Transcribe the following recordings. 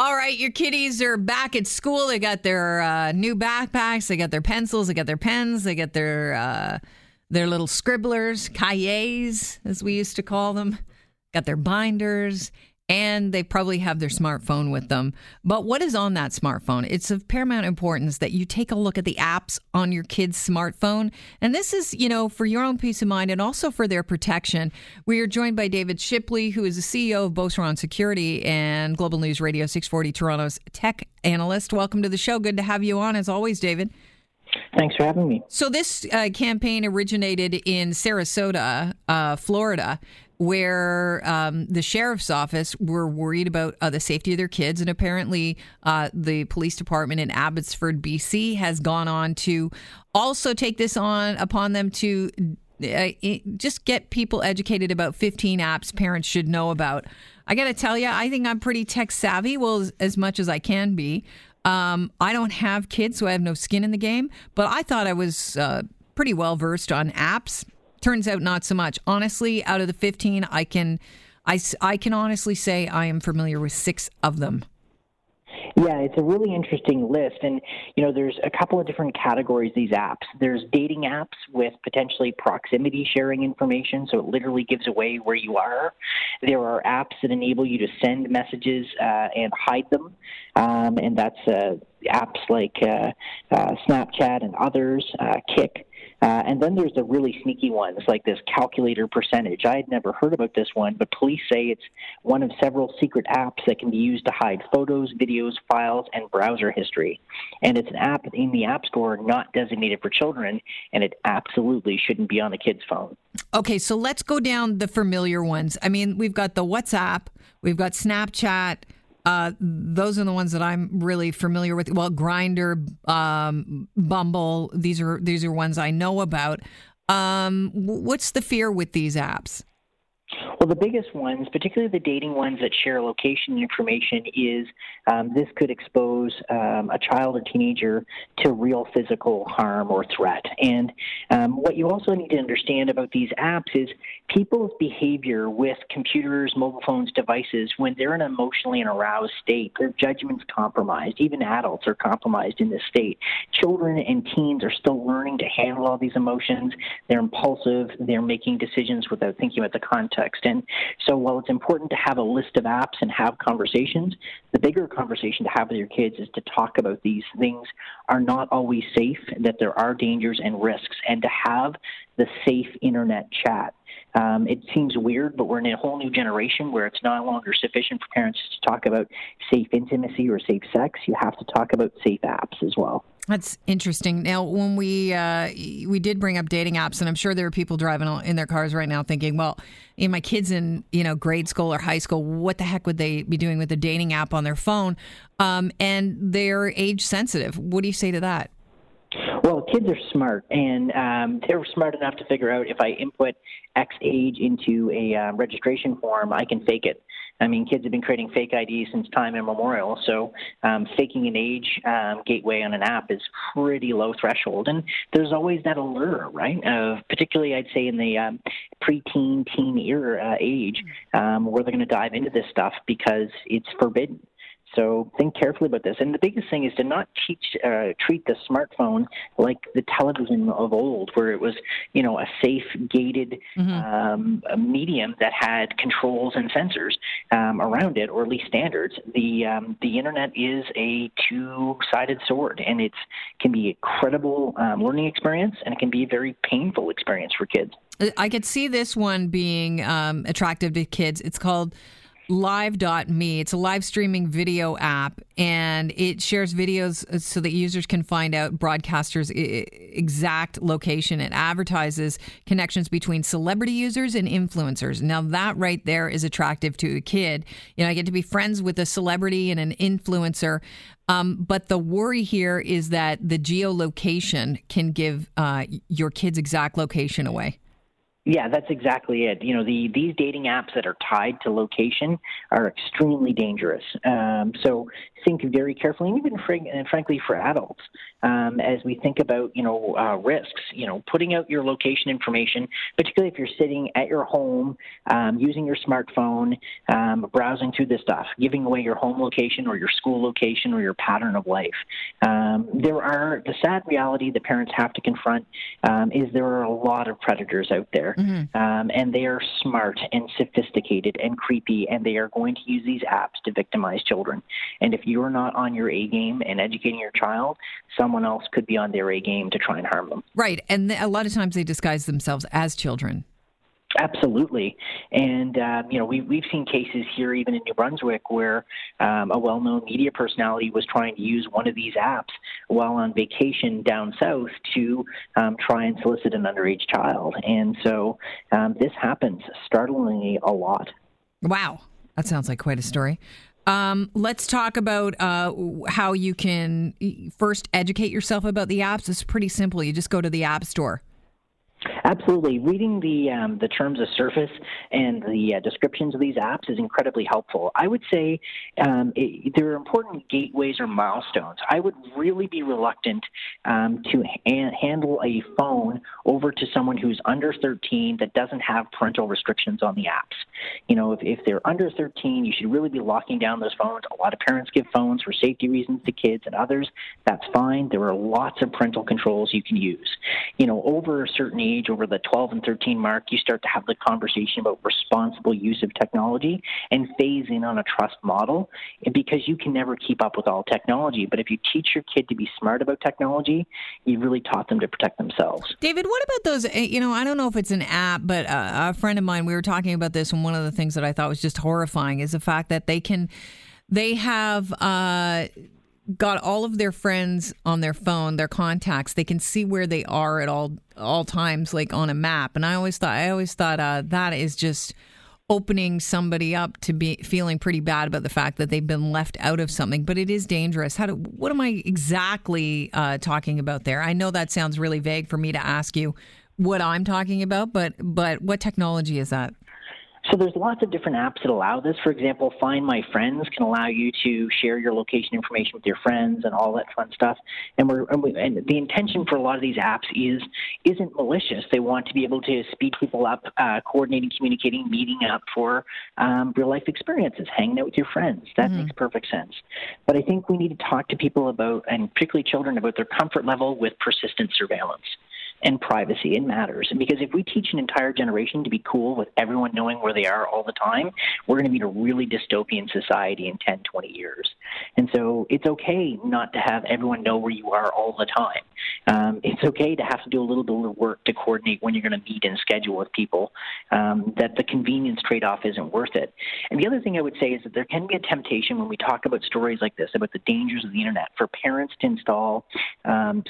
All right, your kiddies are back at school. They got their uh, new backpacks. They got their pencils. They got their pens. They got their uh, their little scribblers, cahiers, as we used to call them. Got their binders, and they probably have their smartphone with them. But what is on that smartphone? It's of paramount importance that you take a look at the apps on your kid's smartphone. And this is, you know, for your own peace of mind and also for their protection. We are joined by David Shipley, who is the CEO of Beauceron Security and Global News Radio 640 Toronto's tech analyst. Welcome to the show. Good to have you on, as always, David. Thanks for having me. So, this uh, campaign originated in Sarasota, uh, Florida, where um, the sheriff's office were worried about uh, the safety of their kids. And apparently, uh, the police department in Abbotsford, BC, has gone on to also take this on upon them to uh, just get people educated about 15 apps parents should know about. I got to tell you, I think I'm pretty tech savvy, well, as, as much as I can be. Um, I don't have kids, so I have no skin in the game, but I thought I was uh, pretty well versed on apps Turns out not so much. Honestly, out of the 15, I can I, I can honestly say I am familiar with 6 of them. Yeah, it's a really interesting list. And, you know, there's a couple of different categories, these apps. There's dating apps with potentially proximity sharing information, so it literally gives away where you are. There are apps that enable you to send messages uh, and hide them, um, and that's uh, apps like uh, uh Snapchat and others, uh, Kik. Uh, and then there's the really sneaky ones, like this calculator percentage. I had never heard about this one, but police say it's one of several secret apps that can be used to hide photos, videos, files, and browser history. And it's an app in the App Store not designated for children, and it absolutely shouldn't be on a kid's phone. Okay, so let's go down the familiar ones. I mean, we've got the WhatsApp, we've got Snapchat. Uh, those are the ones that I'm really familiar with. Well, Grindr, um, Bumble. These are these are ones I know about. Um, what's the fear with these apps? Well, the biggest ones, particularly the dating ones that share location information, is um, this could expose um, a child or teenager to real physical harm or threat. And um, what you also need to understand about these apps is people's behavior with computers, mobile phones, devices, when they're in an emotionally and aroused state, their judgment's compromised. Even adults are compromised in this state. Children and teens are still learning to handle all these emotions. They're impulsive. They're making decisions without thinking about the context. And so while it's important to have a list of apps and have conversations, the bigger conversation to have with your kids is to talk about these things are not always safe, that there are dangers and risks, and to have the safe internet chat. Um, it seems weird, but we're in a whole new generation where it's no longer sufficient for parents to talk about safe intimacy or safe sex. You have to talk about safe apps as well. That's interesting. Now, when we uh, we did bring up dating apps, and I'm sure there are people driving in their cars right now thinking, "Well, in my kids in you know grade school or high school, what the heck would they be doing with a dating app on their phone?" Um, and they're age sensitive. What do you say to that? Well, kids are smart, and um, they're smart enough to figure out if I input X age into a uh, registration form, I can fake it. I mean, kids have been creating fake IDs since time immemorial. So, um, faking an age um, gateway on an app is pretty low threshold. And there's always that allure, right? Of particularly, I'd say in the um, preteen, teen era uh, age, um, where they're going to dive into this stuff because it's forbidden. So think carefully about this. And the biggest thing is to not teach, uh, treat the smartphone like the television of old, where it was, you know, a safe, gated mm-hmm. um, medium that had controls and censors um, around it, or at least standards. The um, the internet is a two-sided sword, and it can be a credible um, learning experience, and it can be a very painful experience for kids. I could see this one being um, attractive to kids. It's called live.me. It's a live streaming video app and it shares videos uh, so that users can find out broadcasters' exact location. It advertises connections between celebrity users and influencers. Now, that right there is attractive to a kid. You know, I get to be friends with a celebrity and an influencer. Um, but the worry here is that the geolocation can give uh, your kid's exact location away. Yeah, that's exactly it. You know, the these dating apps that are tied to location are extremely dangerous. Um, so think very carefully, and even and frankly for adults, um, as we think about you know uh, risks. You know, putting out your location information, particularly if you're sitting at your home um, using your smartphone, um, browsing through this stuff, giving away your home location or your school location or your pattern of life. Um, there are the sad reality that parents have to confront um, is there are a lot of predators out there, mm-hmm. Um, and they are smart and sophisticated and creepy, and they are going to use these apps to victimize children. And if you're not on your A game and educating your child, someone else could be on their A game to try and harm them. Right. And a lot of times they disguise themselves as children. Absolutely, and um, you know we've we've seen cases here even in New Brunswick where um, a well-known media personality was trying to use one of these apps while on vacation down south to um, try and solicit an underage child, and so um, this happens startlingly a lot. Wow, that sounds like quite a story. Um, let's talk about uh, how you can first educate yourself about the apps. It's pretty simple. You just go to the App Store. Absolutely. Reading the um, the terms of service and the uh, descriptions of these apps is incredibly helpful. I would say um, it, there are important gateways or milestones. I would really be reluctant um, to ha- handle a phone over to someone who's under 13 that doesn't have parental restrictions on the apps. You know, if, if they're under 13, you should really be locking down those phones. A lot of parents give phones for safety reasons to kids and others. That's fine. There are lots of parental controls you can use. You know, over a certain age, age, over the 12 and 13 mark, you start to have the conversation about responsible use of technology and phase in on a trust model because you can never keep up with all technology. But if you teach your kid to be smart about technology, you've really taught them to protect themselves. David, what about those? Eh, you know, I don't know if it's an app, but uh, a friend of mine, we were talking about this, and one of the things that I thought was just horrifying is the fact that they can, they have, uh, got all of their friends on their phone, their contacts. They can see where they are at all all times, like on a map. And I always thought, I always thought uh, that is just opening somebody up to be feeling pretty bad about the fact that they've been left out of something. But it is dangerous. How do? What am I exactly uh, talking about there? I know that sounds really vague for me to ask you what I'm talking about, but but what technology is that? So there's lots of different apps that allow this. For example, Find My Friends can allow you to share your location information with your friends and all that fun stuff. And we're and, we, and the intention for a lot of these apps is isn't malicious. They want to be able to speed people up, uh, coordinating, communicating, meeting up for um, real life experiences, hanging out with your friends. That mm-hmm. makes perfect sense. But I think we need to talk to people about, and particularly children, about their comfort level with persistent surveillance and privacy. It matters. And because if we teach an entire generation to be cool with everyone knowing where they are all the time, we're going to be in a really dystopian society in 10, 20 years. And so it's okay not to have everyone know where you are all the time. Um, it's okay to have to do a little bit of work to coordinate when you're going to meet and schedule with people, um, that the convenience trade off isn't worth it. And the other thing I would say is that there can be a temptation when we talk about stories like this, about the dangers of the internet, for parents to install um,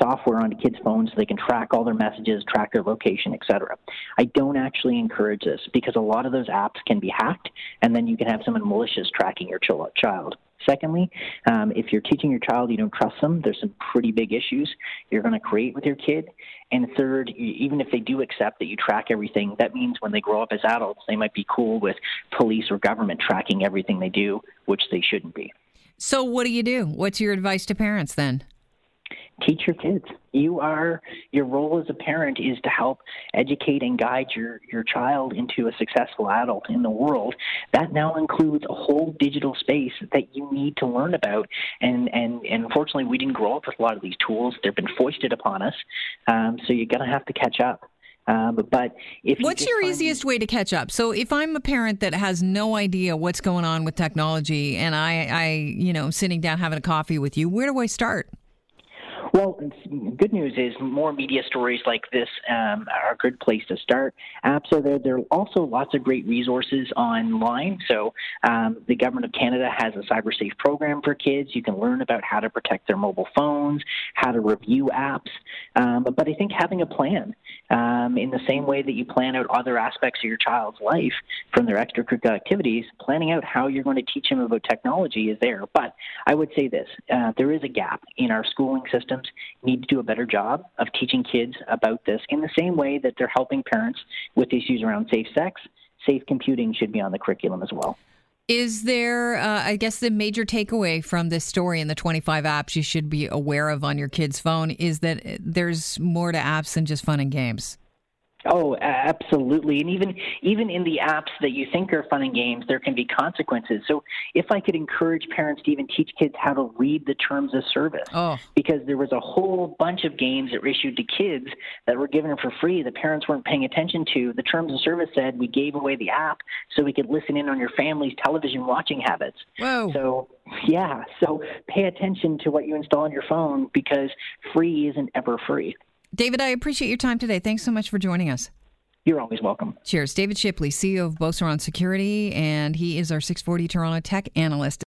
software onto kids' phones so they can all their messages, track their location, etc. I don't actually encourage this because a lot of those apps can be hacked, and then you can have someone malicious tracking your child. Secondly, um, if you're teaching your child you don't trust them, there's some pretty big issues you're going to create with your kid. And third, even if they do accept that you track everything, that means when they grow up as adults, they might be cool with police or government tracking everything they do, which they shouldn't be. So, what do you do? What's your advice to parents then? teach your kids. You are your role as a parent is to help educate and guide your your child into a successful adult in the world. That now includes a whole digital space that you need to learn about. And and, and unfortunately, we didn't grow up with a lot of these tools. They've been foisted upon us. Um, so you're going to have to catch up. Um, but if what's you your easiest way to catch up? So if I'm a parent that has no idea what's going on with technology, and I, I, you know, sitting down having a coffee with you, where do I start? Well, good news is more media stories like this um, are a good place to start. Apps are there. There are also lots of great resources online. So um, the Government of Canada has a cyber safe program for kids. You can learn about how to protect their mobile phones, how to review apps. Um, but I think having a plan um, in the same way that you plan out other aspects of your child's life from their extracurricular activities, planning out how you're going to teach them about technology is there. But I would say this, uh, there is a gap in our schooling system need to do a better job of teaching kids about this in the same way that they're helping parents with issues around safe sex. Safe computing should be on the curriculum as well. Is there, uh, I guess, the major takeaway from this story and the 25 apps you should be aware of on your kid's phone is that there's more to apps than just fun and games? Oh, absolutely. And even even in the apps that you think are fun and games, there can be consequences. So if I could encourage parents to even teach kids how to read the terms of service, oh. because there was a whole bunch of games that were issued to kids that were given for free, the parents weren't paying attention to. The terms of service said we gave away the app so we could listen in on your family's television watching habits. Whoa. So yeah, so pay attention to what you install on your phone because free isn't ever free. David, I appreciate your time today. Thanks so much for joining us. You're always welcome. Cheers. David Shipley, CEO of Beauceron Security, and he is our 640 Toronto Tech Analyst.